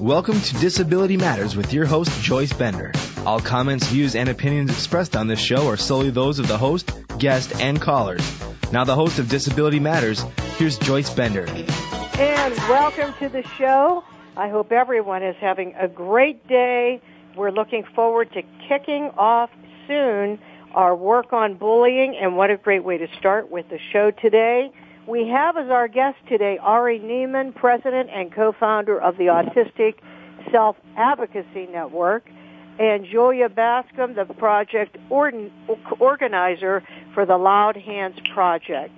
Welcome to Disability Matters with your host, Joyce Bender. All comments, views, and opinions expressed on this show are solely those of the host, guest, and callers. Now, the host of Disability Matters, here's Joyce Bender. And welcome to the show. I hope everyone is having a great day. We're looking forward to kicking off soon our work on bullying, and what a great way to start with the show today. We have as our guest today Ari Neiman, President and co-founder of the Autistic Self-Advocacy Network, and Julia Bascom, the project organizer for the Loud Hands Project.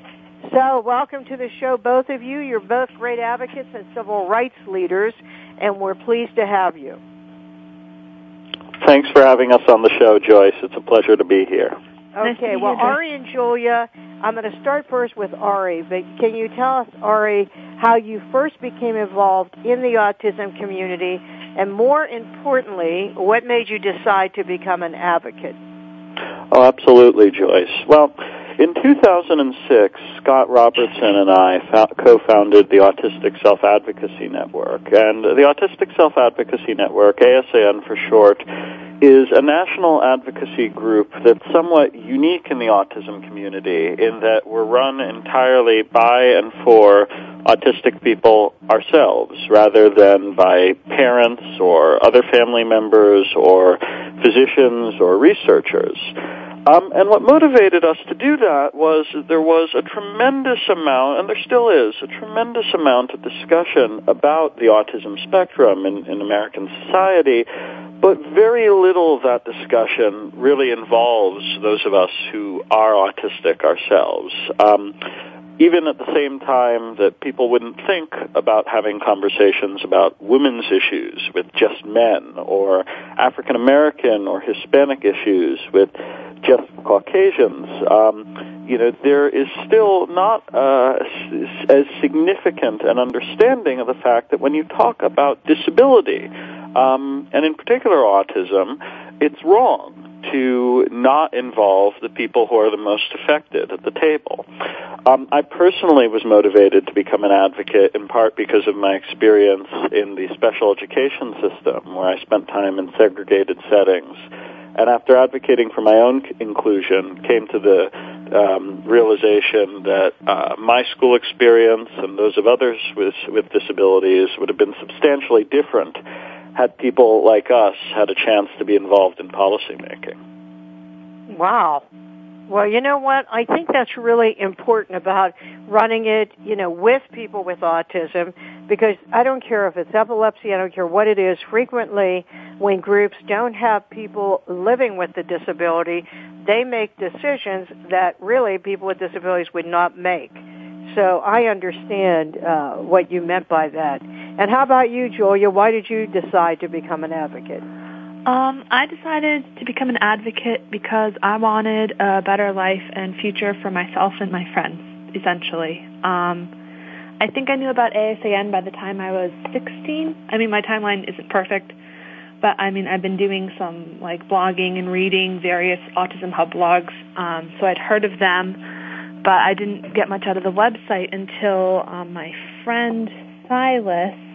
So welcome to the show, both of you. You're both great advocates and civil rights leaders, and we're pleased to have you. Thanks for having us on the show, Joyce. It's a pleasure to be here. Okay, well, Ari and Julia, I'm going to start first with Ari, but can you tell us, Ari, how you first became involved in the autism community, and more importantly, what made you decide to become an advocate? Oh, absolutely, Joyce. Well, in 2006, Scott Robertson and I co-founded the Autistic Self-Advocacy Network. And the Autistic Self-Advocacy Network, ASAN for short, is a national advocacy group that's somewhat unique in the autism community in that we're run entirely by and for autistic people ourselves rather than by parents or other family members or physicians or researchers. Um, and what motivated us to do that was there was a tremendous amount, and there still is, a tremendous amount of discussion about the autism spectrum in, in American society, but very little of that discussion really involves those of us who are autistic ourselves. Um, even at the same time that people wouldn't think about having conversations about women's issues with just men, or African American or Hispanic issues with just Caucasians, um, you know, there is still not uh, as significant an understanding of the fact that when you talk about disability, um, and in particular autism, it's wrong to not involve the people who are the most affected at the table. Um, I personally was motivated to become an advocate in part because of my experience in the special education system, where I spent time in segregated settings. And after advocating for my own inclusion, came to the um, realization that uh, my school experience and those of others with, with disabilities would have been substantially different had people like us had a chance to be involved in policymaking. Wow. Well, you know what? I think that's really important about running it, you know, with people with autism because I don't care if it's epilepsy, I don't care what it is. Frequently, when groups don't have people living with the disability, they make decisions that really people with disabilities would not make. So I understand uh, what you meant by that. And how about you, Julia? Why did you decide to become an advocate? Um, I decided to become an advocate because I wanted a better life and future for myself and my friends, essentially. Um, I think I knew about ASAN by the time I was 16. I mean, my timeline isn't perfect, but I mean, I've been doing some like blogging and reading various Autism Hub blogs, um, so I'd heard of them, but I didn't get much out of the website until um, my friend Silas.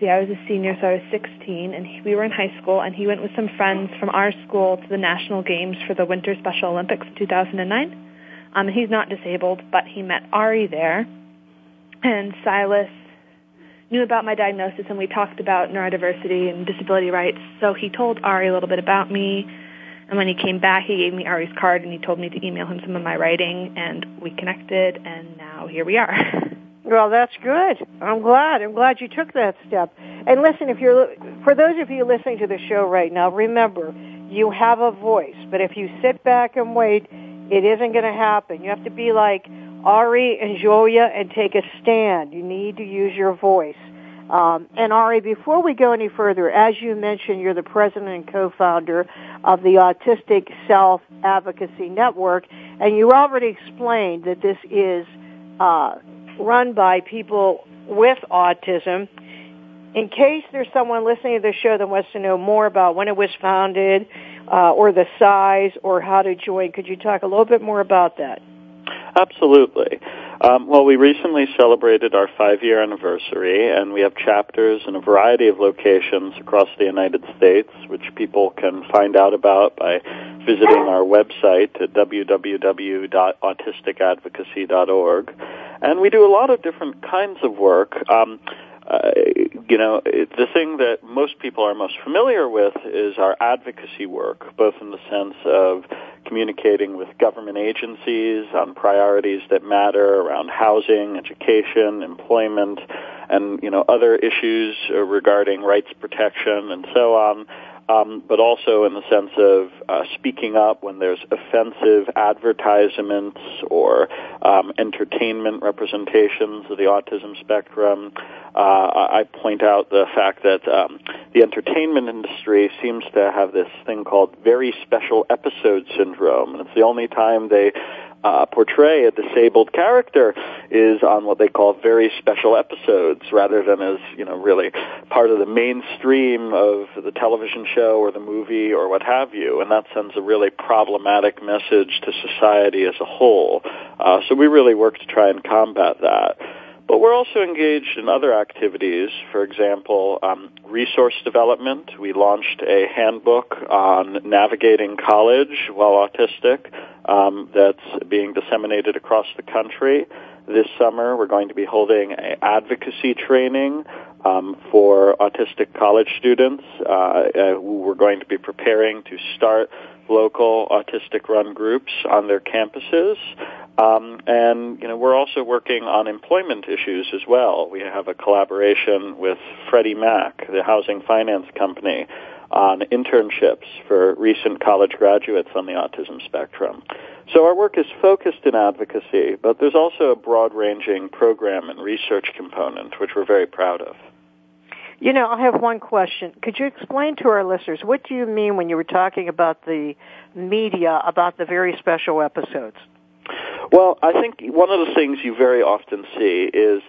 See, I was a senior, so I was 16, and he, we were in high school, and he went with some friends from our school to the National Games for the Winter Special Olympics in 2009. Um, he's not disabled, but he met Ari there, and Silas knew about my diagnosis and we talked about neurodiversity and disability rights. So he told Ari a little bit about me. And when he came back, he gave me Ari's card and he told me to email him some of my writing and we connected and now here we are. Well, that's good. I'm glad. I'm glad you took that step. And listen, if you're for those of you listening to the show right now, remember, you have a voice, but if you sit back and wait, it isn't going to happen. You have to be like Ari and Julia and take a stand. You need to use your voice. Um, and Ari, before we go any further, as you mentioned, you're the president and co-founder of the Autistic Self Advocacy Network, and you already explained that this is uh, run by people with autism. In case there's someone listening to the show that wants to know more about when it was founded, uh, or the size, or how to join, could you talk a little bit more about that? Absolutely. Um, well, we recently celebrated our five-year anniversary, and we have chapters in a variety of locations across the United States, which people can find out about by visiting our website at www.autisticadvocacy.org. And we do a lot of different kinds of work. Um, uh, you know, the thing that most people are most familiar with is our advocacy work, both in the sense of communicating with government agencies on priorities that matter around housing, education, employment, and, you know, other issues regarding rights protection and so on um, but also in the sense of uh, speaking up when there's offensive advertisements or um, entertainment representations of the autism spectrum. Uh, I point out the fact that um, the entertainment industry seems to have this thing called very special episode syndrome, and it's the only time they uh, portray a disabled character is on what they call very special episodes rather than as, you know, really part of the mainstream of the television show or the movie or what have you. And that sends a really problematic message to society as a whole. Uh, so we really work to try and combat that. But we're also engaged in other activities. For example, um, resource development. We launched a handbook on navigating college while autistic um, that's being disseminated across the country. This summer, we're going to be holding advocacy training um, for autistic college students. Uh, uh, we're going to be preparing to start local autistic run groups on their campuses. Um, and you know we're also working on employment issues as well. We have a collaboration with Freddie Mac, the housing finance company, on internships for recent college graduates on the autism spectrum. So our work is focused in advocacy, but there's also a broad-ranging program and research component, which we're very proud of. You know, I have one question. Could you explain to our listeners what do you mean when you were talking about the media about the very special episodes? Well, I think one of the things you very often see is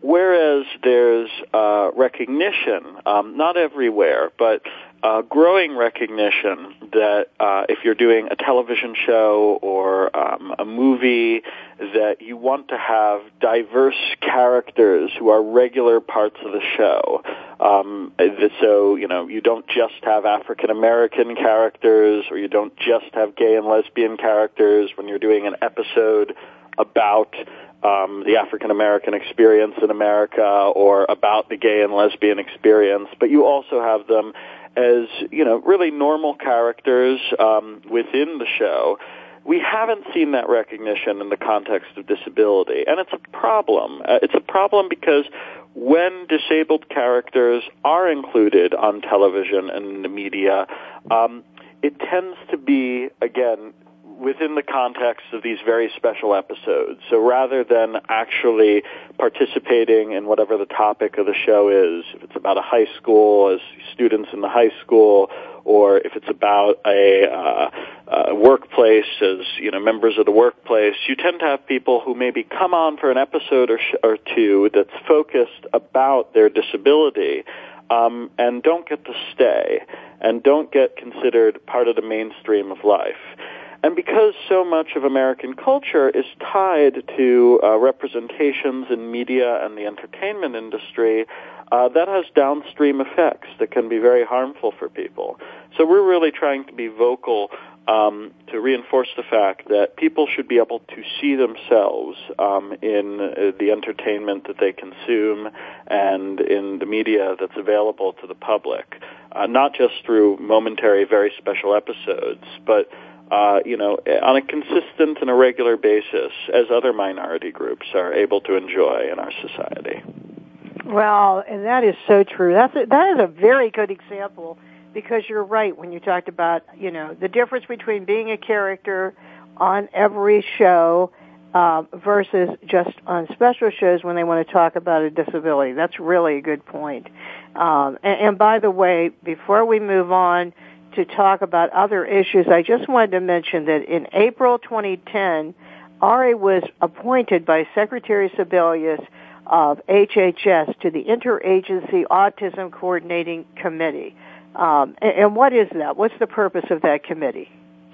whereas there's uh, recognition, um, not everywhere, but uh, growing recognition that uh, if you're doing a television show or um, a movie, that you want to have diverse characters who are regular parts of the show. Um, so you know you don't just have African American characters, or you don't just have gay and lesbian characters when you're doing an episode about um, the African American experience in America or about the gay and lesbian experience, but you also have them as you know really normal characters um, within the show. We haven't seen that recognition in the context of disability, and it's a problem. Uh, it's a problem because when disabled characters are included on television and in the media, um, it tends to be again within the context of these very special episodes. So rather than actually participating in whatever the topic of the show is, if it's about a high school, as students in the high school, or if it's about a, uh, a workplace as you know members of the workplace, you tend to have people who maybe come on for an episode or, sh- or two that's focused about their disability. Um, and don't get to stay and don't get considered part of the mainstream of life. And because so much of American culture is tied to uh, representations in media and the entertainment industry, uh, that has downstream effects that can be very harmful for people. So we're really trying to be vocal um, to reinforce the fact that people should be able to see themselves um, in uh, the entertainment that they consume and in the media that's available to the public, uh, not just through momentary, very special episodes, but uh, you know, on a consistent and a regular basis, as other minority groups are able to enjoy in our society. Well, and that is so true. That's a, that is a very good example because you're right when you talked about you know the difference between being a character on every show uh, versus just on special shows when they want to talk about a disability. That's really a good point. Um, and, and by the way, before we move on to talk about other issues, I just wanted to mention that in April 2010, Ari was appointed by Secretary Sebelius of HHS to the Interagency Autism Coordinating Committee. Um, and, and what is that? What's the purpose of that committee?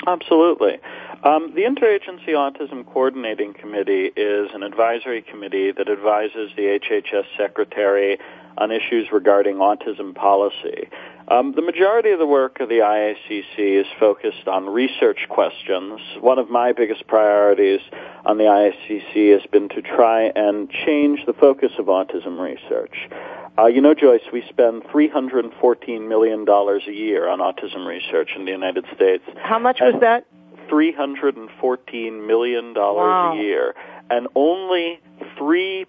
Absolutely. Um, the Interagency Autism Coordinating Committee is an advisory committee that advises the HHS Secretary on issues regarding autism policy. Um, the majority of the work of the IACC is focused on research questions. One of my biggest priorities on the IACC has been to try and change the focus of autism research. Uh, you know, Joyce, we spend $314 million a year on autism research in the United States. How much was that? $314 million wow. a year. And only 3%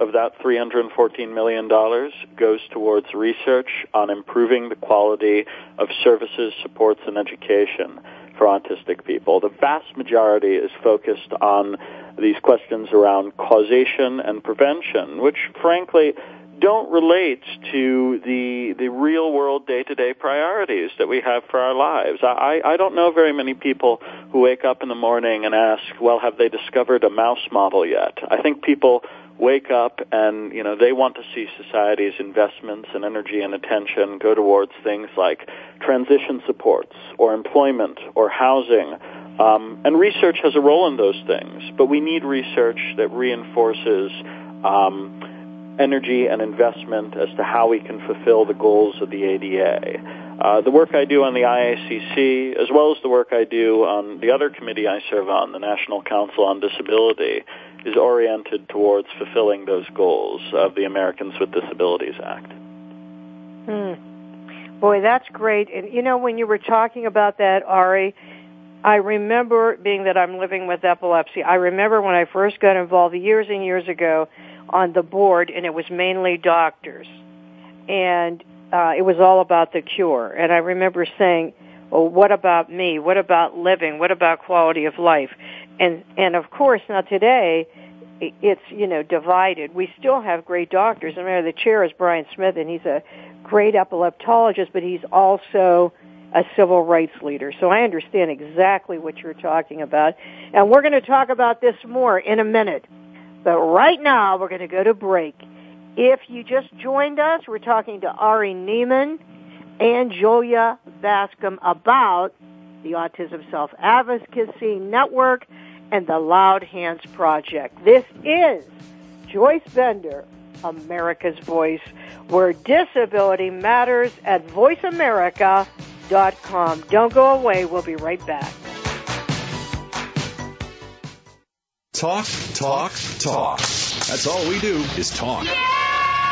of that $314 million goes towards research on improving the quality of services, supports, and education for autistic people. The vast majority is focused on these questions around causation and prevention, which frankly don't relate to the the real world day to day priorities that we have for our lives. I, I don't know very many people who wake up in the morning and ask, well, have they discovered a mouse model yet? I think people wake up and you know they want to see society's investments and energy and attention go towards things like transition supports or employment or housing um, and research has a role in those things but we need research that reinforces um, energy and investment as to how we can fulfill the goals of the ADA. Uh, the work I do on the IACC, as well as the work I do on the other committee I serve on, the National Council on Disability, is oriented towards fulfilling those goals of the Americans with Disabilities Act. Hmm. Boy, that's great. And you know, when you were talking about that, Ari, I remember, being that I'm living with epilepsy, I remember when I first got involved years and years ago on the board, and it was mainly doctors. And uh, it was all about the cure. And I remember saying, well, what about me? What about living? What about quality of life? And, and of course, now today, it's, you know, divided. We still have great doctors. I the chair is Brian Smith, and he's a great epileptologist, but he's also a civil rights leader. So I understand exactly what you're talking about. And we're going to talk about this more in a minute. But right now, we're going to go to break. If you just joined us, we're talking to Ari Neiman and Julia Bascom about the Autism Self Advocacy Network and the Loud Hands Project. This is Joyce Bender, America's Voice, where disability matters at voiceamerica.com. Don't go away. We'll be right back. Talk, talk, talk. That's all we do is talk. Yeah!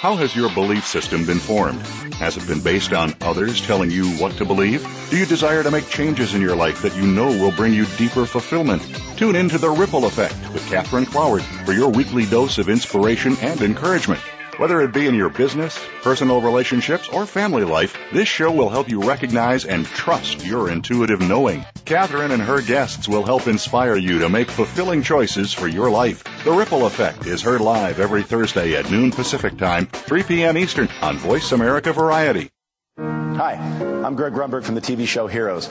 How has your belief system been formed? Has it been based on others telling you what to believe? Do you desire to make changes in your life that you know will bring you deeper fulfillment? Tune in to The Ripple Effect with Catherine Cloward for your weekly dose of inspiration and encouragement. Whether it be in your business, personal relationships, or family life, this show will help you recognize and trust your intuitive knowing. Catherine and her guests will help inspire you to make fulfilling choices for your life. The Ripple Effect is heard live every Thursday at noon Pacific Time, 3 p.m. Eastern on Voice America Variety. Hi, I'm Greg Grunberg from the TV show Heroes.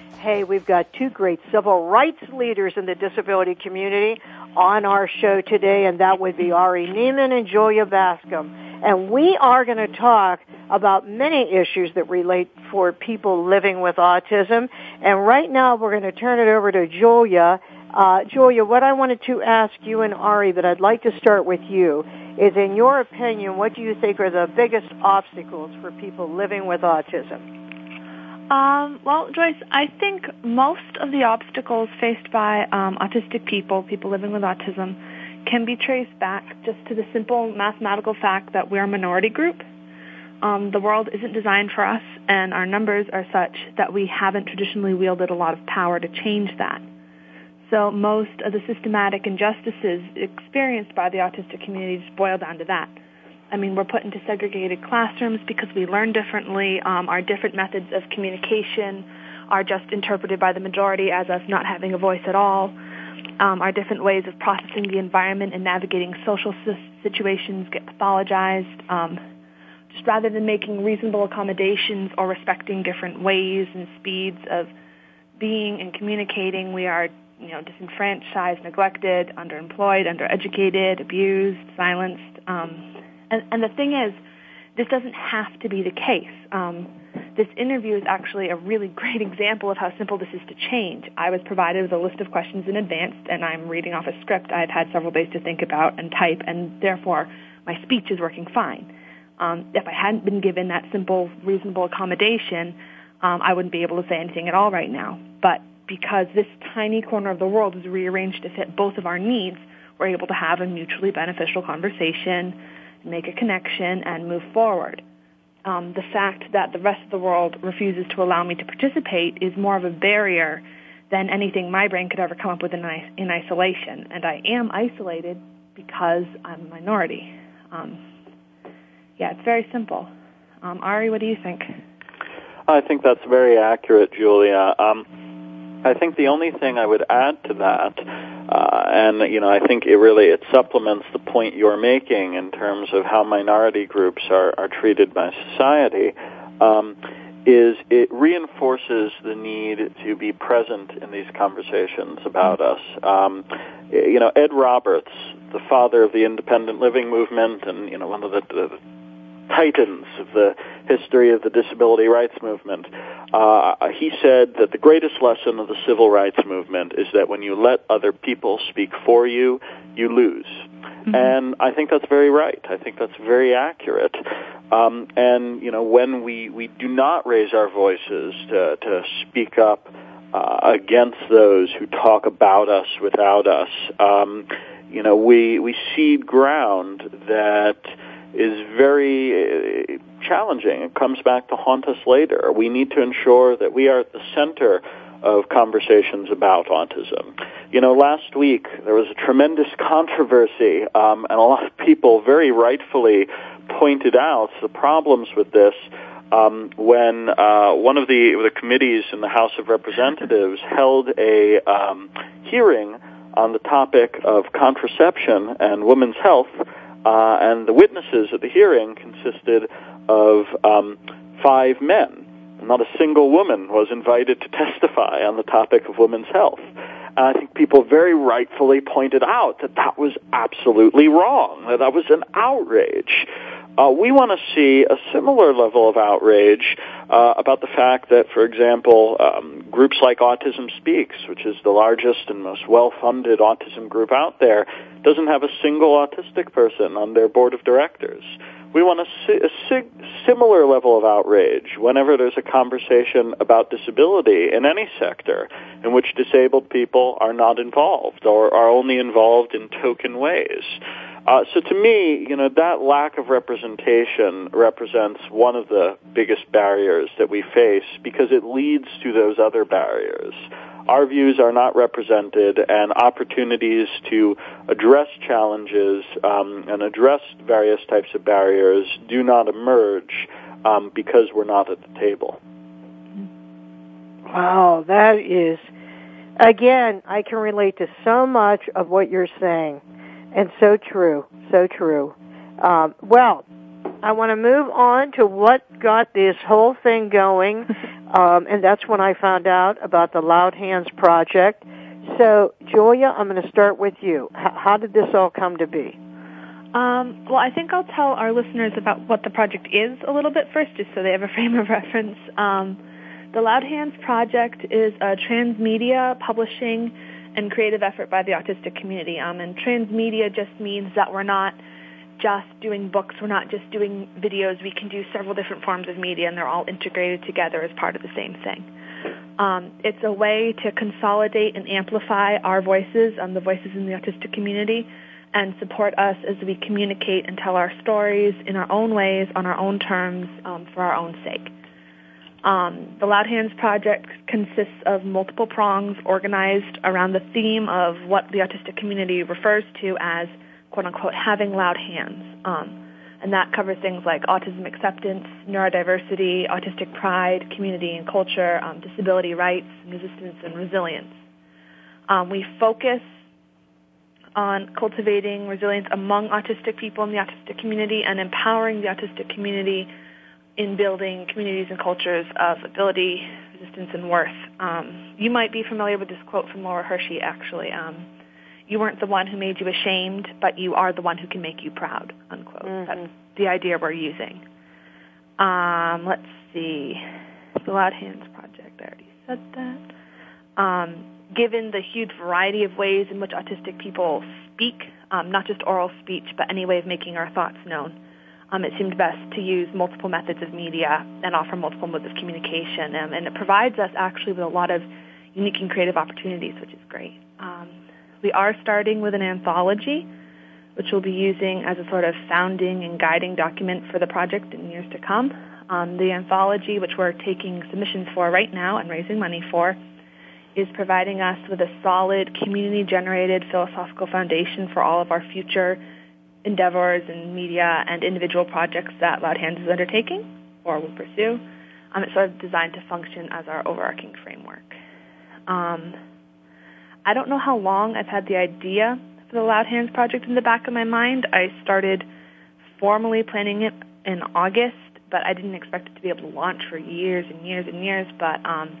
Hey, we've got two great civil rights leaders in the disability community on our show today, and that would be Ari Neiman and Julia Bascom. And we are going to talk about many issues that relate for people living with autism. And right now we're going to turn it over to Julia Uh, Julia, what I wanted to ask you and Ari, but I'd like to start with you, is in your opinion, what do you think are the biggest obstacles for people living with autism? Um, well, Joyce, I think most of the obstacles faced by um, autistic people, people living with autism, can be traced back just to the simple mathematical fact that we're a minority group. Um, the world isn't designed for us, and our numbers are such that we haven't traditionally wielded a lot of power to change that. So most of the systematic injustices experienced by the autistic community just boil down to that. I mean, we're put into segregated classrooms because we learn differently. Um, our different methods of communication are just interpreted by the majority as us not having a voice at all. Um, our different ways of processing the environment and navigating social situations get pathologized. Um, just rather than making reasonable accommodations or respecting different ways and speeds of being and communicating, we are you know, disenfranchised, neglected, underemployed, undereducated, abused, silenced. Um, and, and the thing is, this doesn't have to be the case. Um, this interview is actually a really great example of how simple this is to change. I was provided with a list of questions in advance, and I'm reading off a script I've had several days to think about and type, and therefore my speech is working fine. Um, if I hadn't been given that simple, reasonable accommodation, um, I wouldn't be able to say anything at all right now. But because this tiny corner of the world is rearranged to fit both of our needs, we're able to have a mutually beneficial conversation, make a connection, and move forward. Um, the fact that the rest of the world refuses to allow me to participate is more of a barrier than anything my brain could ever come up with in, in isolation. And I am isolated because I'm a minority. Um, yeah, it's very simple. Um, Ari, what do you think? I think that's very accurate, Julia. Um, I think the only thing I would add to that, uh, and you know, I think it really it supplements the point you're making in terms of how minority groups are are treated by society. Um, is it reinforces the need to be present in these conversations about us. Um, you know, Ed Roberts, the father of the independent living movement, and you know one of the, the titans of the history of the disability rights movement. Uh, he said that the greatest lesson of the civil rights movement is that when you let other people speak for you, you lose. Mm-hmm. And I think that's very right. I think that's very accurate. Um, and you know, when we we do not raise our voices to to speak up uh, against those who talk about us without us, um, you know, we we cede ground that is very uh, challenging. It comes back to haunt us later. We need to ensure that we are at the center of conversations about autism. You know, last week there was a tremendous controversy, um, and a lot of people very rightfully pointed out the problems with this. Um, when uh, one of the, the committees in the House of Representatives held a um, hearing on the topic of contraception and women's health, uh, and the witnesses at the hearing consisted of um, five men. Not a single woman was invited to testify on the topic of women's health. And I think people very rightfully pointed out that that was absolutely wrong, that that was an outrage. Uh, we want to see a similar level of outrage uh, about the fact that, for example, um, groups like Autism Speaks, which is the largest and most well-funded autism group out there, doesn't have a single autistic person on their board of directors. We want a, a similar level of outrage whenever there's a conversation about disability in any sector in which disabled people are not involved or are only involved in token ways. Uh, so to me, you know, that lack of representation represents one of the biggest barriers that we face because it leads to those other barriers. Our views are not represented, and opportunities to address challenges um, and address various types of barriers do not emerge um, because we're not at the table. Wow, that is, again, I can relate to so much of what you're saying. And so true, so true. Um, well, I want to move on to what got this whole thing going, um, and that's when I found out about the Loud Hands Project. So, Julia, I'm going to start with you. H- how did this all come to be? Um, well, I think I'll tell our listeners about what the project is a little bit first, just so they have a frame of reference. Um, the Loud Hands Project is a transmedia publishing and creative effort by the autistic community. Um, and transmedia just means that we're not just doing books, we're not just doing videos. We can do several different forms of media, and they're all integrated together as part of the same thing. Um, it's a way to consolidate and amplify our voices, and the voices in the autistic community, and support us as we communicate and tell our stories in our own ways, on our own terms, um, for our own sake. Um, the Loud Hands Project consists of multiple prongs organized around the theme of what the autistic community refers to as quote unquote having loud hands. Um, and that covers things like autism acceptance, neurodiversity, autistic pride, community and culture, um, disability rights, resistance, and resilience. Um, we focus on cultivating resilience among autistic people in the autistic community and empowering the autistic community in building communities and cultures of ability, resistance, and worth. Um, you might be familiar with this quote from Laura Hershey, actually. Um, you weren't the one who made you ashamed, but you are the one who can make you proud, unquote. Mm-hmm. That's the idea we're using. Um, let's see. The Loud Hands Project, I already said that. Um, given the huge variety of ways in which autistic people speak, um, not just oral speech, but any way of making our thoughts known, um, it seemed best to use multiple methods of media and offer multiple modes of communication. Um, and it provides us actually with a lot of unique and creative opportunities, which is great. Um, we are starting with an anthology, which we'll be using as a sort of founding and guiding document for the project in years to come. Um, the anthology, which we're taking submissions for right now and raising money for, is providing us with a solid community-generated philosophical foundation for all of our future endeavors and media and individual projects that Loud Hands is undertaking or will pursue. Um, it's sort of designed to function as our overarching framework. Um, I don't know how long I've had the idea for the Loud Hands project in the back of my mind. I started formally planning it in August, but I didn't expect it to be able to launch for years and years and years. But um,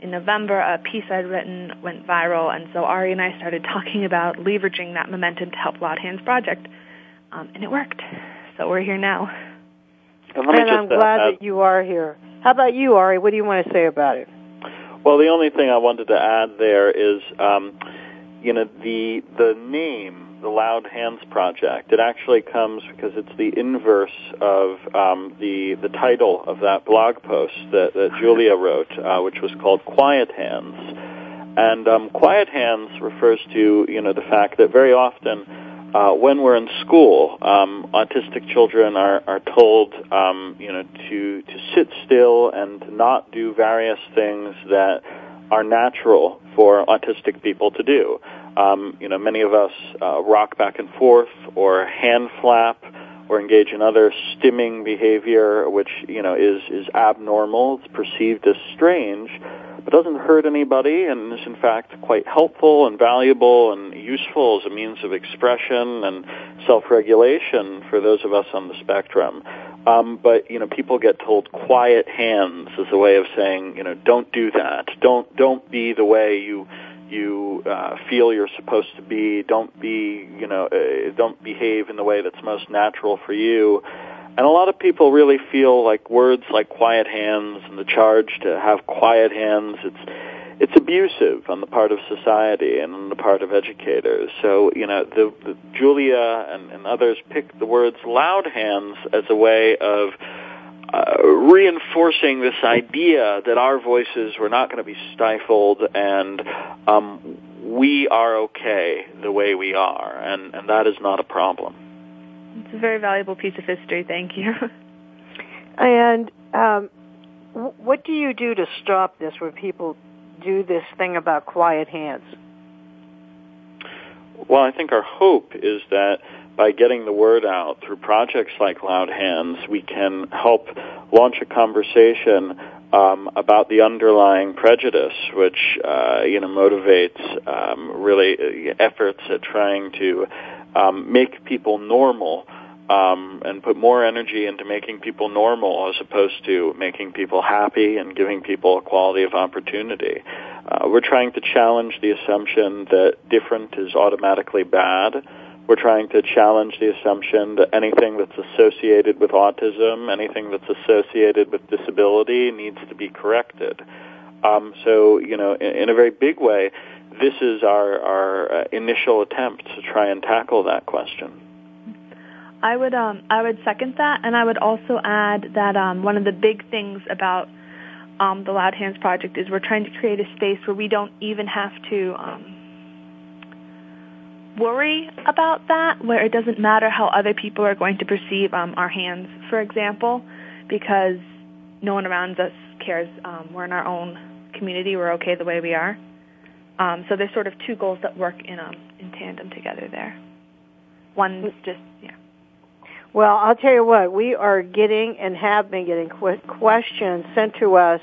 in November, a piece I'd written went viral, and so Ari and I started talking about leveraging that momentum to help Loud Hands project um, and it worked. So we're here now. And, and I'm glad add, that you are here. How about you, Ari? What do you want to say about it? Well, the only thing I wanted to add there is, um, you know, the the name, the Loud Hands Project. It actually comes because it's the inverse of um, the the title of that blog post that, that Julia wrote, uh, which was called Quiet Hands. And um, Quiet Hands refers to, you know, the fact that very often uh, when we're in school, um, autistic children are, are told, um, you know, to to sit still and to not do various things that are natural for autistic people to do. Um, you know, many of us uh, rock back and forth, or hand flap, or engage in other stimming behavior, which you know is is abnormal. It's perceived as strange but doesn't hurt anybody and is in fact quite helpful and valuable and useful as a means of expression and self-regulation for those of us on the spectrum. Um, but you know, people get told quiet hands as a way of saying, you know, don't do that. Don't don't be the way you you uh, feel you're supposed to be. Don't be, you know, uh, don't behave in the way that's most natural for you. And a lot of people really feel like words like quiet hands and the charge to have quiet hands, it's it's abusive on the part of society and on the part of educators. So, you know, the, the Julia and, and others picked the words loud hands as a way of uh, reinforcing this idea that our voices were not going to be stifled and um, we are okay the way we are, and, and that is not a problem. It's a very valuable piece of history. Thank you. And um, what do you do to stop this when people do this thing about quiet hands? Well, I think our hope is that by getting the word out through projects like Loud Hands, we can help launch a conversation um, about the underlying prejudice, which uh, you know motivates um, really uh, efforts at trying to um, make people normal um, and put more energy into making people normal as opposed to making people happy and giving people a quality of opportunity. Uh, we're trying to challenge the assumption that different is automatically bad. We're trying to challenge the assumption that anything that's associated with autism, anything that's associated with disability needs to be corrected. Um, so, you know, in, in a very big way, this is our, our uh, initial attempt to try and tackle that question. I would um, I would second that, and I would also add that um, one of the big things about um, the Loud Hands project is we're trying to create a space where we don't even have to um, worry about that, where it doesn't matter how other people are going to perceive um, our hands, for example, because no one around us cares. Um, we're in our own community. We're okay the way we are. Um, so there's sort of two goals that work in um, in tandem together there. One's just yeah. Well, I'll tell you what, we are getting and have been getting qu- questions sent to us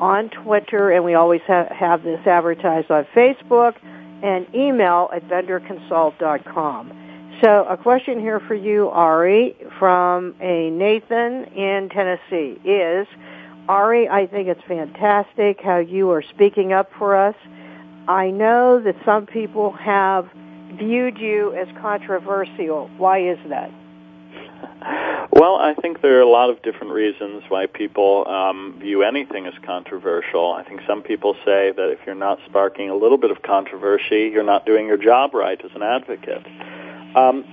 on Twitter, and we always ha- have this advertised on Facebook and email at benderconsult.com. So, a question here for you, Ari, from a Nathan in Tennessee is Ari, I think it's fantastic how you are speaking up for us. I know that some people have viewed you as controversial. Why is that? Well, I think there are a lot of different reasons why people um, view anything as controversial. I think some people say that if you're not sparking a little bit of controversy, you're not doing your job right as an advocate. Um,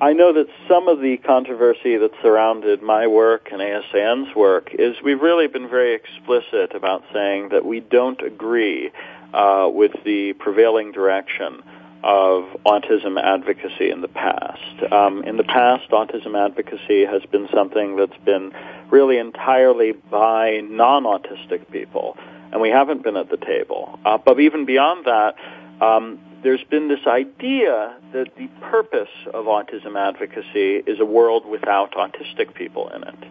I know that some of the controversy that surrounded my work and ASAN's work is we've really been very explicit about saying that we don't agree uh, with the prevailing direction of autism advocacy in the past. Um, in the past, autism advocacy has been something that's been really entirely by non-autistic people, and we haven't been at the table. Uh, but even beyond that, um, there's been this idea that the purpose of autism advocacy is a world without autistic people in it.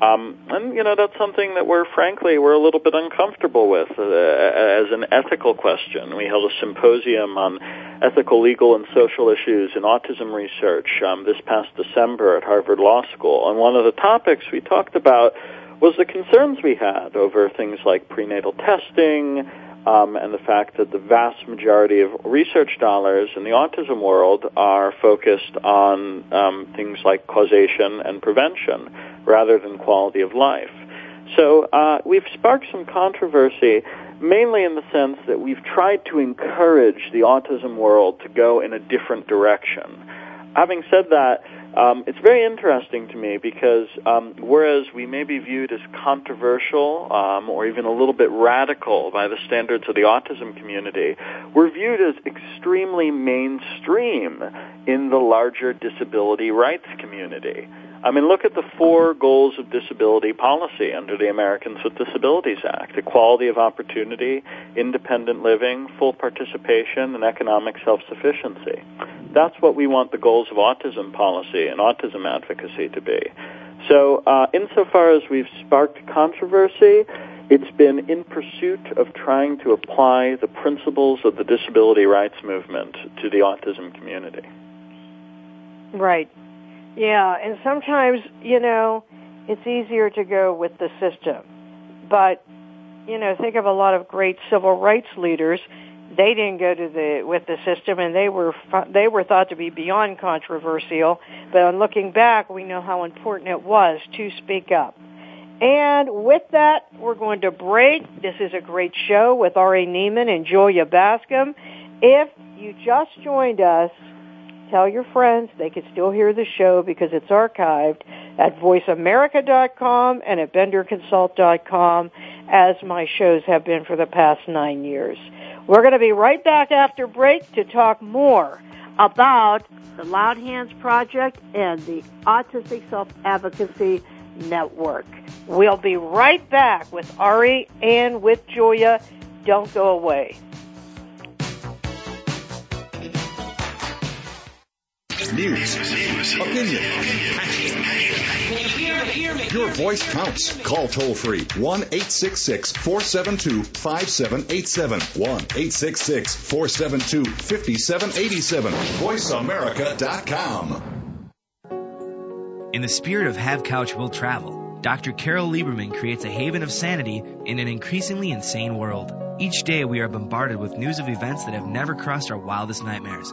Um, and you know that's something that we're frankly we're a little bit uncomfortable with uh, as an ethical question. We held a symposium on ethical, legal, and social issues in autism research um, this past December at Harvard Law School, and one of the topics we talked about was the concerns we had over things like prenatal testing. Um, and the fact that the vast majority of research dollars in the autism world are focused on um, things like causation and prevention rather than quality of life. So uh, we've sparked some controversy, mainly in the sense that we've tried to encourage the autism world to go in a different direction. Having said that, um, it's very interesting to me because um, whereas we may be viewed as controversial um, or even a little bit radical by the standards of the autism community, we're viewed as extremely mainstream in the larger disability rights community. I mean, look at the four goals of disability policy under the Americans with Disabilities Act equality of opportunity, independent living, full participation, and economic self sufficiency. That's what we want the goals of autism policy and autism advocacy to be. So, uh, insofar as we've sparked controversy, it's been in pursuit of trying to apply the principles of the disability rights movement to the autism community. Right. Yeah, and sometimes, you know, it's easier to go with the system. But, you know, think of a lot of great civil rights leaders. They didn't go to the with the system, and they were they were thought to be beyond controversial. But on looking back, we know how important it was to speak up. And with that, we're going to break. This is a great show with Ari Neiman and Julia Bascom. If you just joined us, Tell your friends they can still hear the show because it's archived at voiceamerica.com and at benderconsult.com as my shows have been for the past nine years. We're going to be right back after break to talk more about the Loud Hands Project and the Autistic Self-Advocacy Network. We'll be right back with Ari and with Julia. Don't go away. News, opinion, your voice counts. Call toll free 1 866 472 5787. 1 866 472 5787. VoiceAmerica.com. In the spirit of Have Couch Will Travel, Dr. Carol Lieberman creates a haven of sanity in an increasingly insane world. Each day we are bombarded with news of events that have never crossed our wildest nightmares.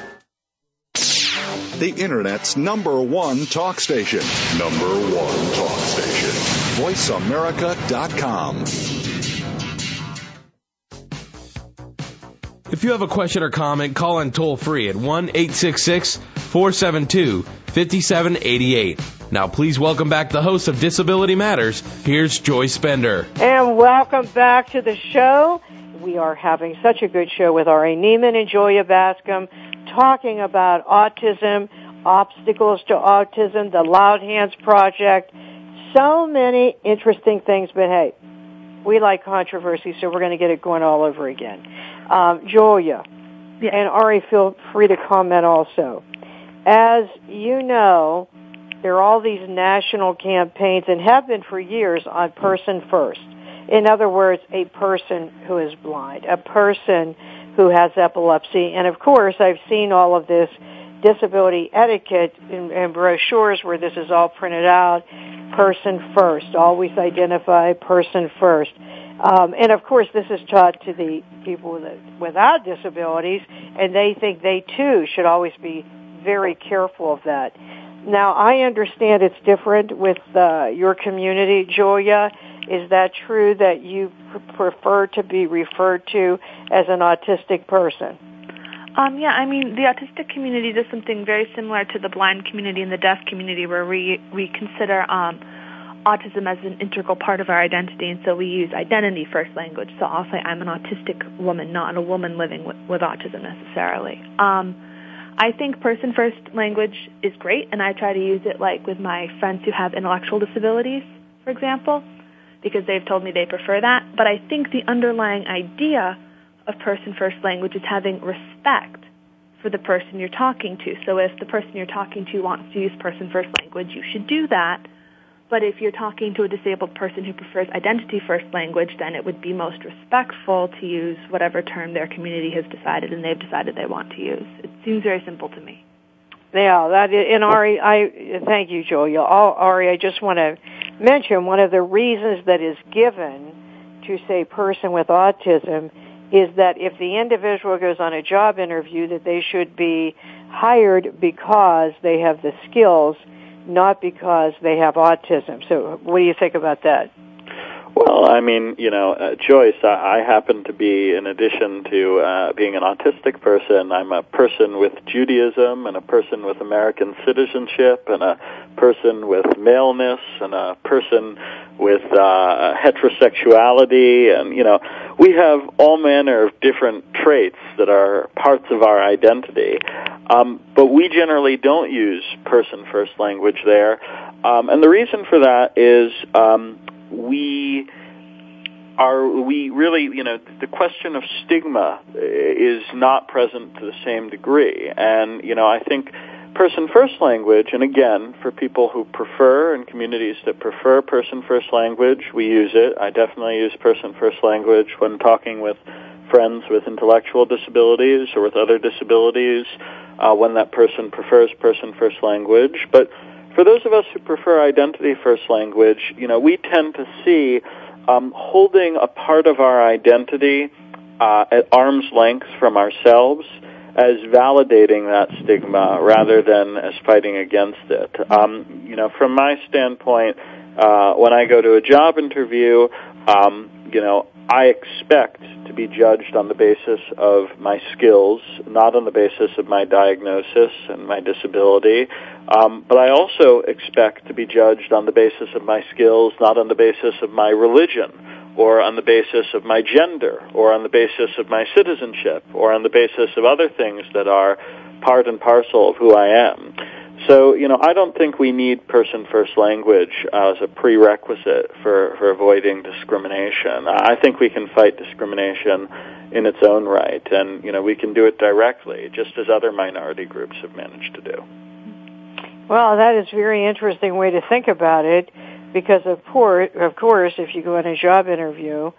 the Internet's number one talk station. Number one talk station. VoiceAmerica.com. If you have a question or comment, call in toll free at 1 866 472 5788. Now, please welcome back the host of Disability Matters. Here's Joyce Bender. And welcome back to the show. We are having such a good show with Ari Neiman and Julia Bascom talking about autism, obstacles to autism, the Loud Hands Project, so many interesting things, but hey, we like controversy, so we're going to get it going all over again. Um, Julia, yeah. and Ari, feel free to comment also. As you know, there are all these national campaigns and have been for years on person first. In other words, a person who is blind, a person who has epilepsy. And of course, I've seen all of this disability etiquette in, in brochures where this is all printed out. Person first. Always identify person first. Um, and of course, this is taught to the people with, without disabilities, and they think they too should always be very careful of that. Now, I understand it's different with uh, your community, Julia. Is that true that you prefer to be referred to as an autistic person? Um, yeah, I mean, the autistic community does something very similar to the blind community and the deaf community where we, we consider um, autism as an integral part of our identity, and so we use identity first language. So I'll say I'm an autistic woman, not a woman living with, with autism necessarily. Um, I think person first language is great, and I try to use it like with my friends who have intellectual disabilities, for example because they've told me they prefer that. But I think the underlying idea of person first language is having respect for the person you're talking to. So if the person you're talking to wants to use person first language, you should do that. But if you're talking to a disabled person who prefers identity first language, then it would be most respectful to use whatever term their community has decided and they've decided they want to use. It seems very simple to me. Yeah, that and Ari, I thank you, Julia. Ari, I just want to mention one of the reasons that is given to say person with autism is that if the individual goes on a job interview that they should be hired because they have the skills, not because they have autism. So what do you think about that? Well, I mean, you know, uh, Joyce, I, I happen to be, in addition to uh, being an autistic person, I'm a person with Judaism and a person with American citizenship and a person with maleness and a person with uh, heterosexuality. And, you know, we have all manner of different traits that are parts of our identity. Um, but we generally don't use person first language there. Um, and the reason for that is um, we are we really you know the question of stigma is not present to the same degree. And you know i think person first language and again for people who prefer and communities that prefer person first language we use it. I definitely use person first language when talking with friends with intellectual disabilities or with other disabilities uh, when that person prefers person first language. But for those of us who prefer identity first language, you know, we tend to see um, holding a part of our identity uh, at arm's length from ourselves as validating that stigma rather than as fighting against it. Um, you know, from my standpoint, uh, when I go to a job interview, um, you know, I expect to be judged on the basis of my skills, not on the basis of my diagnosis and my disability. Um, but I also expect to be judged on the basis of my skills, not on the basis of my religion or on the basis of my gender, or on the basis of my citizenship, or on the basis of other things that are part and parcel of who I am. So, you know, I don't think we need person first language as a prerequisite for, for avoiding discrimination. I think we can fight discrimination in its own right, and, you know, we can do it directly, just as other minority groups have managed to do. Well, that is a very interesting way to think about it, because of course, of course, if you go in a job interview,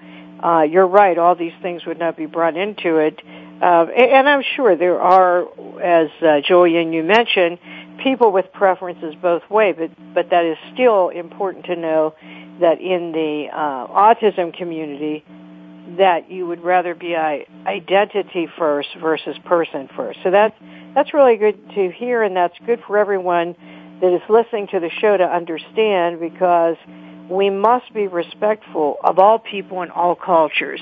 uh, you're right, all these things would not be brought into it. Uh, and I'm sure there are, as uh, Julian, you mentioned, people with preferences both way, but but that is still important to know that in the uh, autism community, that you would rather be identity first versus person first. So that's that's really good to hear, and that's good for everyone that is listening to the show to understand because we must be respectful of all people and all cultures.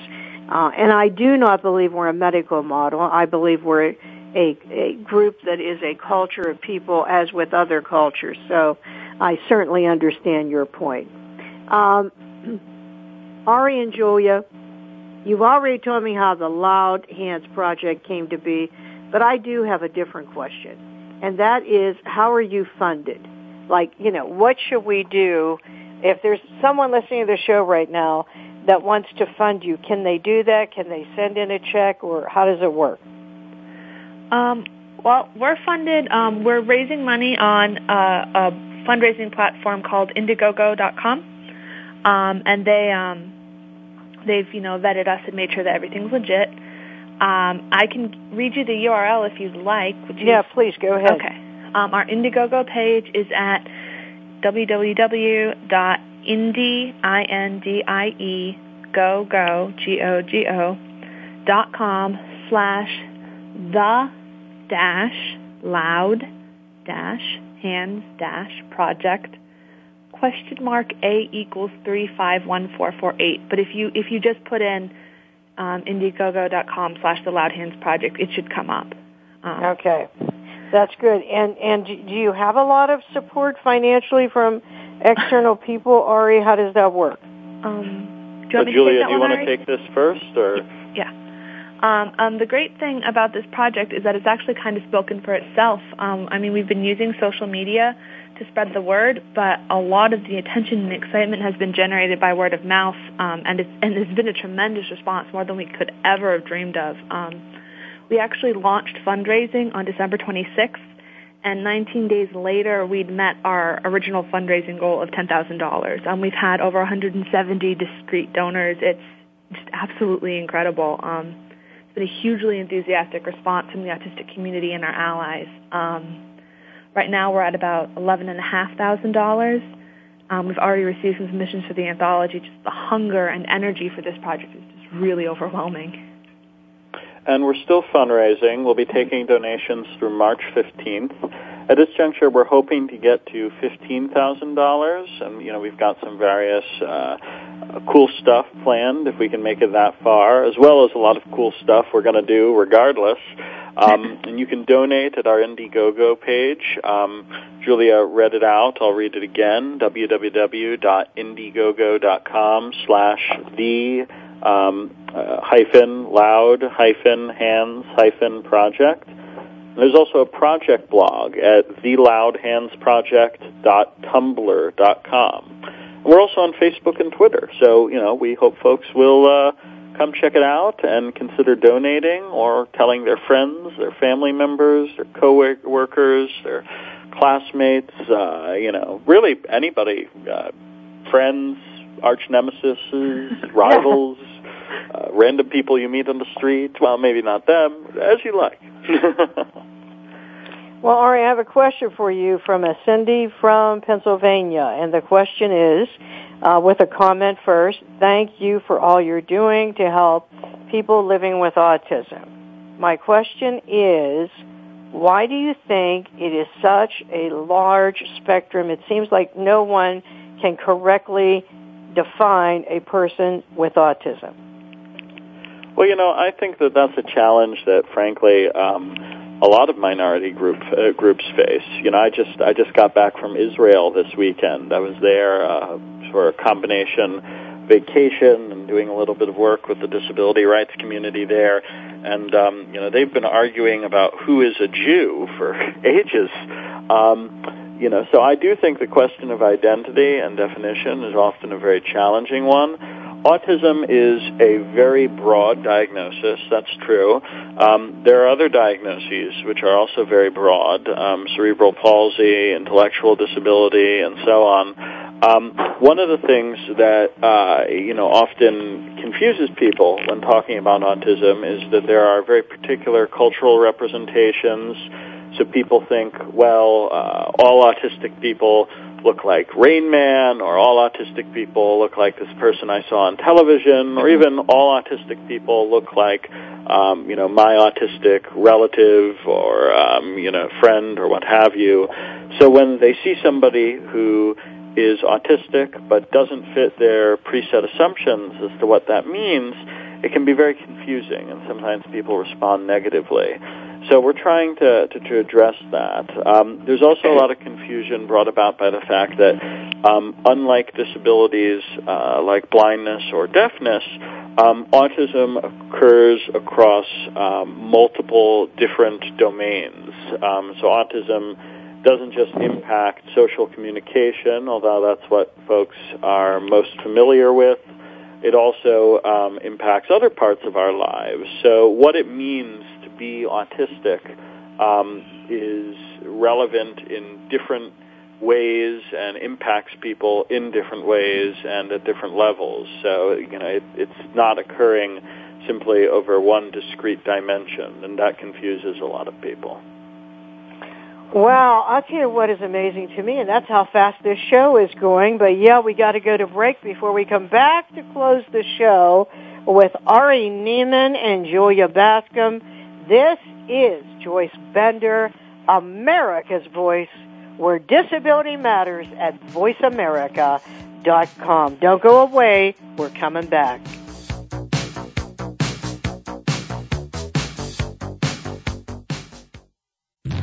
Uh, and I do not believe we're a medical model. I believe we're a, a group that is a culture of people as with other cultures. So I certainly understand your point. Um, Ari and Julia, you've already told me how the Loud Hands Project came to be, but I do have a different question. And that is, how are you funded? Like, you know, what should we do if there's someone listening to the show right now that wants to fund you? Can they do that? Can they send in a check or how does it work? Um, well, we're funded. Um, we're raising money on uh, a fundraising platform called Indiegogo.com, um, and they um, they've you know vetted us and made sure that everything's legit. Um, I can read you the URL if you'd like. Would you? Yeah, please go ahead. Okay. Um, our Indiegogo page is at www.indie dot com slash the dash loud dash hands dash project question mark a equals three five one four four eight. But if you if you just put in um, Indiegogo.com slash the Loud Hands Project, it should come up. Um, okay, that's good. And and do you have a lot of support financially from external people, Ari? How does that work? Um, do you so Julia, do you want to take this first, or yeah? Um, um, the great thing about this project is that it's actually kind of spoken for itself. Um, I mean, we've been using social media to spread the word, but a lot of the attention and excitement has been generated by word of mouth, um, and it's and it's been a tremendous response, more than we could ever have dreamed of. Um, we actually launched fundraising on December 26th, and 19 days later, we'd met our original fundraising goal of $10,000. Um, we've had over 170 discrete donors. It's just absolutely incredible. Um, it's been a hugely enthusiastic response from the autistic community and our allies. Um, right now we're at about eleven and a half thousand dollars. Um, we've already received some submissions for the anthology. Just the hunger and energy for this project is just really overwhelming. And we're still fundraising. We'll be taking donations through March 15th. At this juncture, we're hoping to get to $15,000, and you know we've got some various uh, cool stuff planned if we can make it that far, as well as a lot of cool stuff we're going to do regardless. Um, and you can donate at our Indiegogo page. Um, Julia read it out. I'll read it again. www.indiegogo.com slash the um, uh, hyphen loud hyphen hands hyphen project. There's also a project blog at theloudhandsproject.tumblr.com. We're also on Facebook and Twitter, so you know we hope folks will uh, come check it out and consider donating or telling their friends, their family members, their co-workers, their classmates, uh, you know, really anybody, uh, friends, arch nemesis, rivals, uh, random people you meet on the street. Well, maybe not them, as you like. well, Ari, I have a question for you from a Cindy from Pennsylvania, and the question is, uh, with a comment first, thank you for all you're doing to help people living with autism. My question is, why do you think it is such a large spectrum? It seems like no one can correctly define a person with autism. Well, you know, I think that that's a challenge that, frankly, um, a lot of minority group uh, groups face. You know, I just I just got back from Israel this weekend. I was there uh, for a combination vacation and doing a little bit of work with the disability rights community there, and um, you know they've been arguing about who is a Jew for ages. Um, you know, so I do think the question of identity and definition is often a very challenging one. Autism is a very broad diagnosis. That's true. Um, there are other diagnoses which are also very broad: um, cerebral palsy, intellectual disability, and so on. Um, one of the things that uh, you know often confuses people when talking about autism is that there are very particular cultural representations. So people think, well, uh, all autistic people look like Rain Man, or all autistic people look like this person I saw on television, or even all autistic people look like, um, you know, my autistic relative or um, you know friend or what have you. So when they see somebody who is autistic but doesn't fit their preset assumptions as to what that means, it can be very confusing, and sometimes people respond negatively. So we're trying to, to, to address that. Um, there's also a lot of confusion brought about by the fact that, um, unlike disabilities uh, like blindness or deafness, um, autism occurs across um, multiple different domains. Um, so autism doesn't just impact social communication, although that's what folks are most familiar with. It also um, impacts other parts of our lives. So, what it means be autistic um, is relevant in different ways and impacts people in different ways and at different levels. So, you know, it, it's not occurring simply over one discrete dimension, and that confuses a lot of people. Well, I'll tell you what is amazing to me, and that's how fast this show is going. But yeah, we got to go to break before we come back to close the show with Ari Neiman and Julia Bascom. This is Joyce Bender, America's Voice, where disability matters at voiceamerica.com. Don't go away. We're coming back.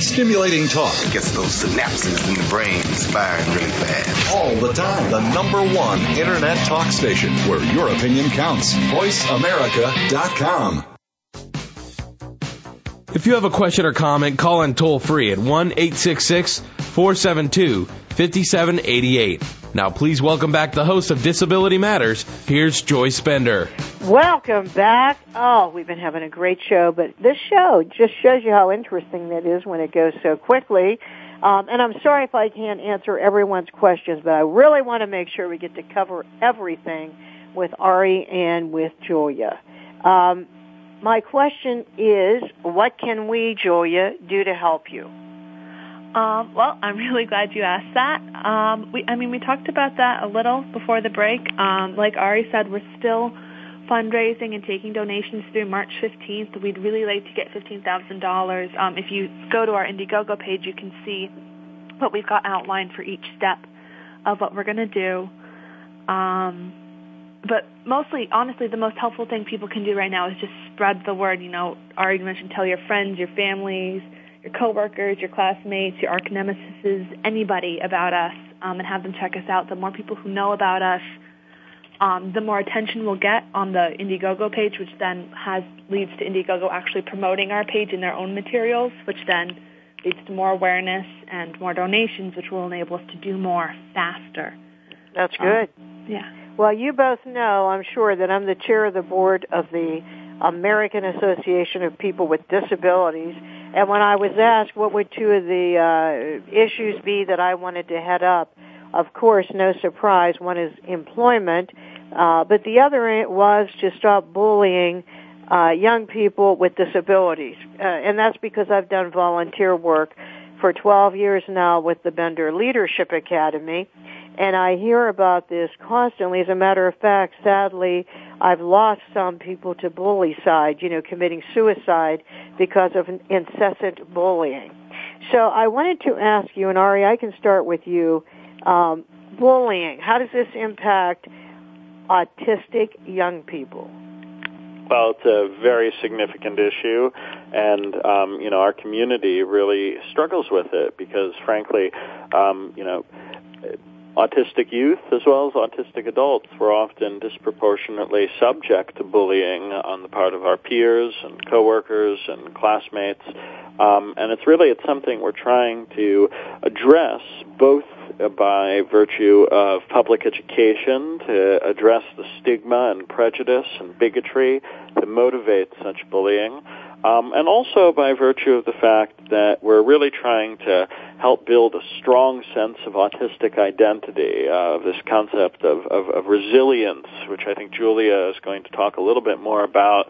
Stimulating talk Gets those synapses in the brain firing really fast. all the time. The number one internet talk station where your opinion counts. VoiceAmerica.com. If you have a question or comment, call in toll free at 1 866 472 5788. Now, please welcome back the host of Disability Matters. Here's Joyce Bender. Welcome back. Oh, we've been having a great show, but this show just shows you how interesting that is when it goes so quickly. Um, and I'm sorry if I can't answer everyone's questions, but I really want to make sure we get to cover everything with Ari and with Julia. Um, my question is, what can we, Julia, do to help you? Um, well, I'm really glad you asked that. Um, we, I mean, we talked about that a little before the break. Um, like Ari said, we're still fundraising and taking donations through March 15th. We'd really like to get $15,000. Um, if you go to our Indiegogo page, you can see what we've got outlined for each step of what we're going to do. Um, but mostly, honestly, the most helpful thing people can do right now is just spread the word. You know, Ari mentioned tell your friends, your families, your coworkers, your classmates, your arch nemesis, anybody about us, um, and have them check us out. The more people who know about us, um, the more attention we'll get on the Indiegogo page, which then has leads to Indiegogo actually promoting our page in their own materials, which then leads to more awareness and more donations, which will enable us to do more faster. That's good. Um, yeah. Well, you both know, I'm sure, that I'm the chair of the board of the American Association of People with Disabilities. And when I was asked what would two of the uh, issues be that I wanted to head up, of course, no surprise, one is employment, uh, but the other was to stop bullying uh, young people with disabilities. Uh, and that's because I've done volunteer work for 12 years now with the Bender Leadership Academy. And I hear about this constantly. As a matter of fact, sadly, I've lost some people to bullycide, you know, committing suicide because of incessant bullying. So I wanted to ask you, and Ari, I can start with you. Um, bullying, how does this impact autistic young people? Well, it's a very significant issue, and um, you know our community really struggles with it because, frankly, um, you know, autistic youth as well as autistic adults were often disproportionately subject to bullying on the part of our peers and coworkers and classmates, um, and it's really it's something we're trying to address both by virtue of public education to address the stigma and prejudice and bigotry that motivate such bullying, um, and also by virtue of the fact that we're really trying to help build a strong sense of autistic identity, uh, this concept of, of, of, resilience, which I think Julia is going to talk a little bit more about,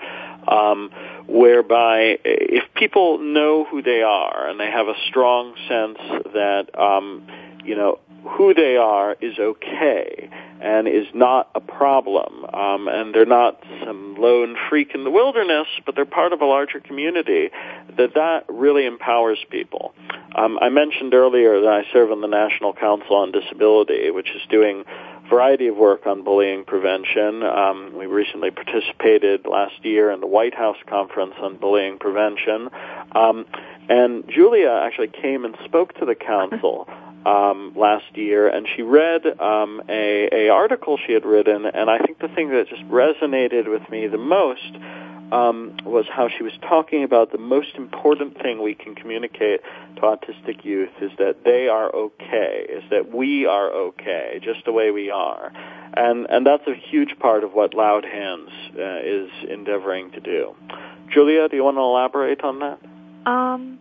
um, whereby if people know who they are and they have a strong sense that um, you know, who they are is okay and is not a problem. Um, and they're not some lone freak in the wilderness, but they're part of a larger community. That that really empowers people. Um, I mentioned earlier that I serve on the National Council on Disability, which is doing a variety of work on bullying prevention. Um, we recently participated last year in the White House Conference on Bullying Prevention. Um, and Julia actually came and spoke to the council um, last year, and she read um, a, a article she had written, and I think the thing that just resonated with me the most um, was how she was talking about the most important thing we can communicate to autistic youth is that they are okay, is that we are okay, just the way we are, and and that's a huge part of what Loud Hands uh, is endeavoring to do. Julia, do you want to elaborate on that? Um,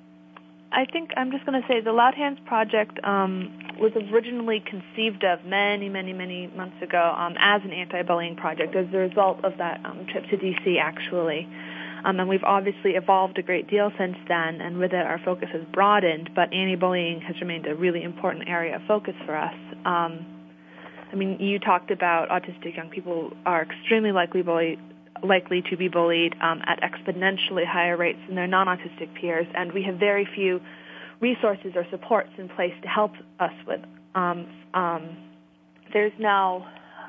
I think I'm just going to say the Loud Hands project um, was originally conceived of many, many, many months ago um, as an anti-bullying project as a result of that um, trip to DC, actually. Um, and we've obviously evolved a great deal since then, and with it, our focus has broadened. But anti-bullying has remained a really important area of focus for us. Um, I mean, you talked about autistic young people are extremely likely bullied likely to be bullied um, at exponentially higher rates than their non-autistic peers, and we have very few resources or supports in place to help us with. Um, um, there's now,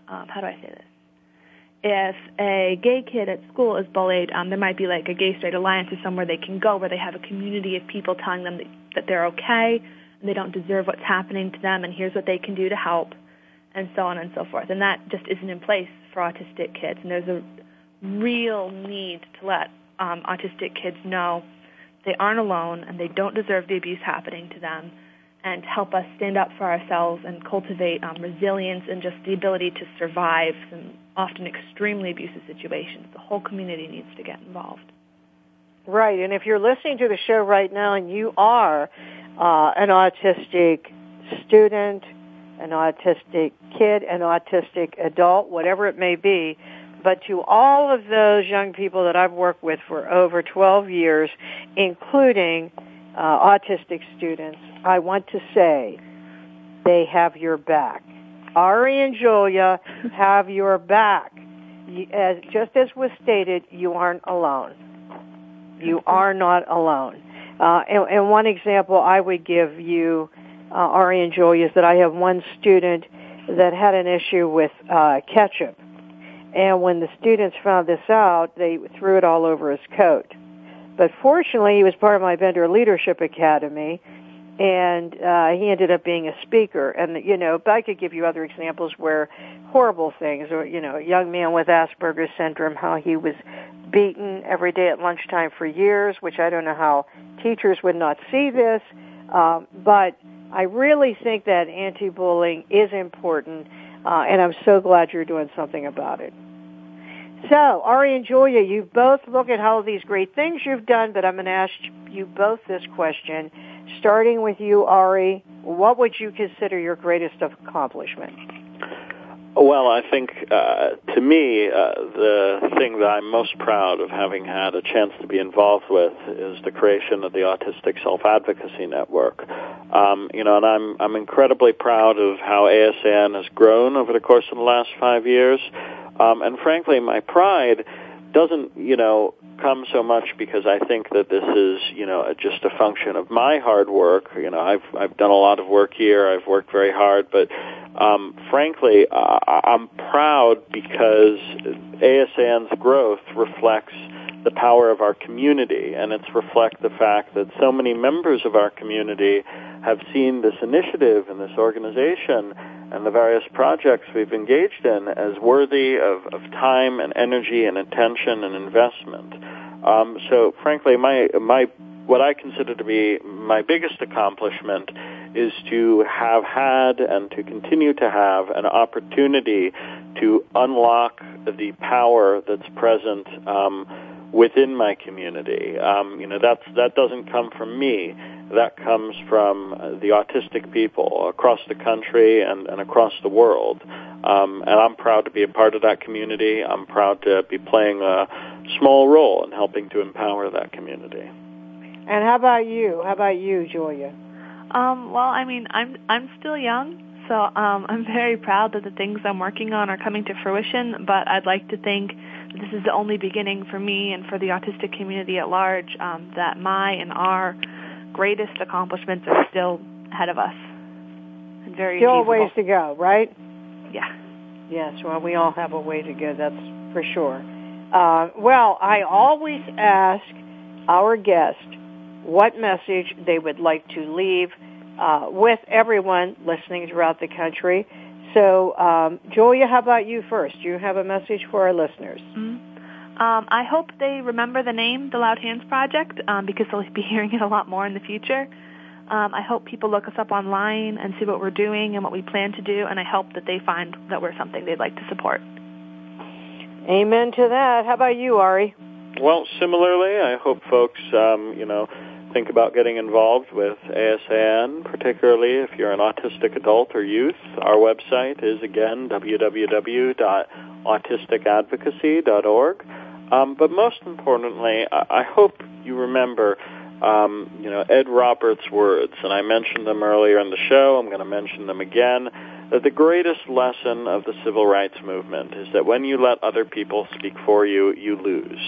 um, how do I say this? If a gay kid at school is bullied, um, there might be like a gay straight alliance or somewhere they can go where they have a community of people telling them that, that they're okay and they don't deserve what's happening to them, and here's what they can do to help, and so on and so forth. And that just isn't in place for autistic kids. And there's a real need to let um, autistic kids know they aren't alone and they don't deserve the abuse happening to them and help us stand up for ourselves and cultivate um, resilience and just the ability to survive some often extremely abusive situations. The whole community needs to get involved. Right, and if you're listening to the show right now and you are uh, an autistic student, an autistic kid, an autistic adult, whatever it may be, but to all of those young people that I've worked with for over 12 years, including uh, autistic students, I want to say they have your back. Ari and Julia have your back. As, just as was stated, you aren't alone. You are not alone. Uh, and, and, one example I would give you, uh, Ari and Julia, is that I have one student that had an issue with uh, ketchup and when the students found this out, they threw it all over his coat. But fortunately, he was part of my Bender Leadership Academy, and uh, he ended up being a speaker. And you know, I could give you other examples where horrible things, or you know, a young man with Asperger's syndrome, how he was beaten every day at lunchtime for years, which I don't know how teachers would not see this. Um, but I really think that anti-bullying is important uh, and I'm so glad you're doing something about it. So, Ari and Julia, you both look at all these great things you've done, but I'm going to ask you both this question. Starting with you, Ari, what would you consider your greatest accomplishment? Well, I think uh, to me, uh, the thing that I'm most proud of having had a chance to be involved with is the creation of the Autistic Self Advocacy Network. Um, you know, and I'm I'm incredibly proud of how ASAN has grown over the course of the last five years. Um, and frankly, my pride doesn't, you know, come so much because I think that this is, you know, just a function of my hard work. You know, I've I've done a lot of work here. I've worked very hard, but um, frankly, uh, I'm proud because ASAN's growth reflects the power of our community, and it's reflect the fact that so many members of our community have seen this initiative and this organization and the various projects we've engaged in as worthy of, of time and energy and attention and investment. Um, so, frankly, my my what I consider to be my biggest accomplishment is to have had and to continue to have an opportunity to unlock the power that's present um, within my community. Um, you know, that's that doesn't come from me that comes from the autistic people across the country and, and across the world. Um, and I'm proud to be a part of that community. I'm proud to be playing a small role in helping to empower that community. And how about you? How about you, Julia? Um, well, I mean, I'm I'm still young, so um, I'm very proud that the things I'm working on are coming to fruition. But I'd like to think this is the only beginning for me and for the autistic community at large. Um, that my and our greatest accomplishments are still ahead of us and very still achievable. ways to go, right? Yeah. Yes. Well, we all have a way to go. That's for sure. Uh, well, I always ask our guest what message they would like to leave uh, with everyone listening throughout the country. So, um, Julia, how about you first? Do you have a message for our listeners? Mm-hmm. Um, I hope they remember the name, the Loud Hands Project, um, because they'll be hearing it a lot more in the future. Um, I hope people look us up online and see what we're doing and what we plan to do, and I hope that they find that we're something they'd like to support. Amen to that. How about you, Ari? Well, similarly, I hope folks, um, you know, think about getting involved with ASAN, particularly if you're an autistic adult or youth. Our website is again www.autisticadvocacy.org. Um, but most importantly, I, I hope you remember, um, you know, Ed Roberts' words, and I mentioned them earlier in the show. I'm going to mention them again. That the greatest lesson of the civil rights movement is that when you let other people speak for you, you lose.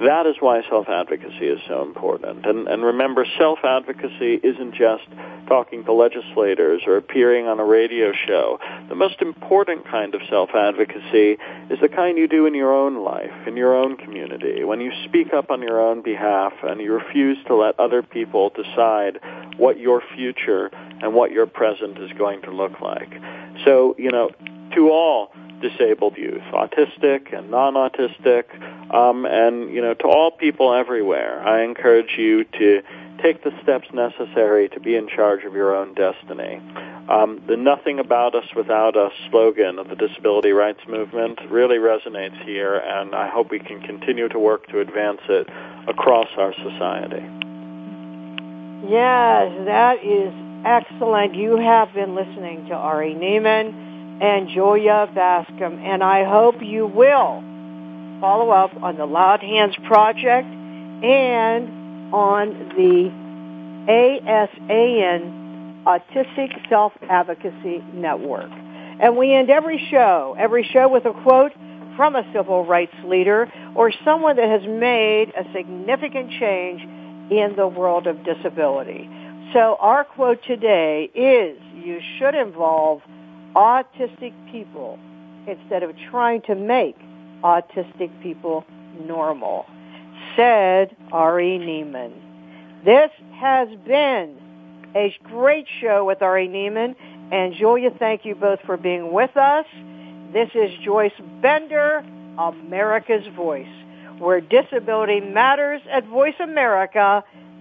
That is why self-advocacy is so important. And, and remember, self-advocacy isn't just talking to legislators or appearing on a radio show. The most important kind of self-advocacy is the kind you do in your own life, in your own community, when you speak up on your own behalf and you refuse to let other people decide what your future and what your present is going to look like. So, you know, to all disabled youth, autistic and non-autistic, um, and, you know, to all people everywhere, I encourage you to take the steps necessary to be in charge of your own destiny. Um, the Nothing About Us Without Us slogan of the disability rights movement really resonates here, and I hope we can continue to work to advance it across our society. Yes, that is excellent. You have been listening to Ari Neiman and Julia Bascom, and I hope you will follow up on the Loud Hands Project and on the ASAN Autistic Self Advocacy Network. And we end every show, every show with a quote from a civil rights leader or someone that has made a significant change in the world of disability. So our quote today is, you should involve autistic people instead of trying to make autistic people normal, said Ari Neiman. This has been a great show with Ari Neiman, and Julia, thank you both for being with us. This is Joyce Bender, America's Voice, where disability matters at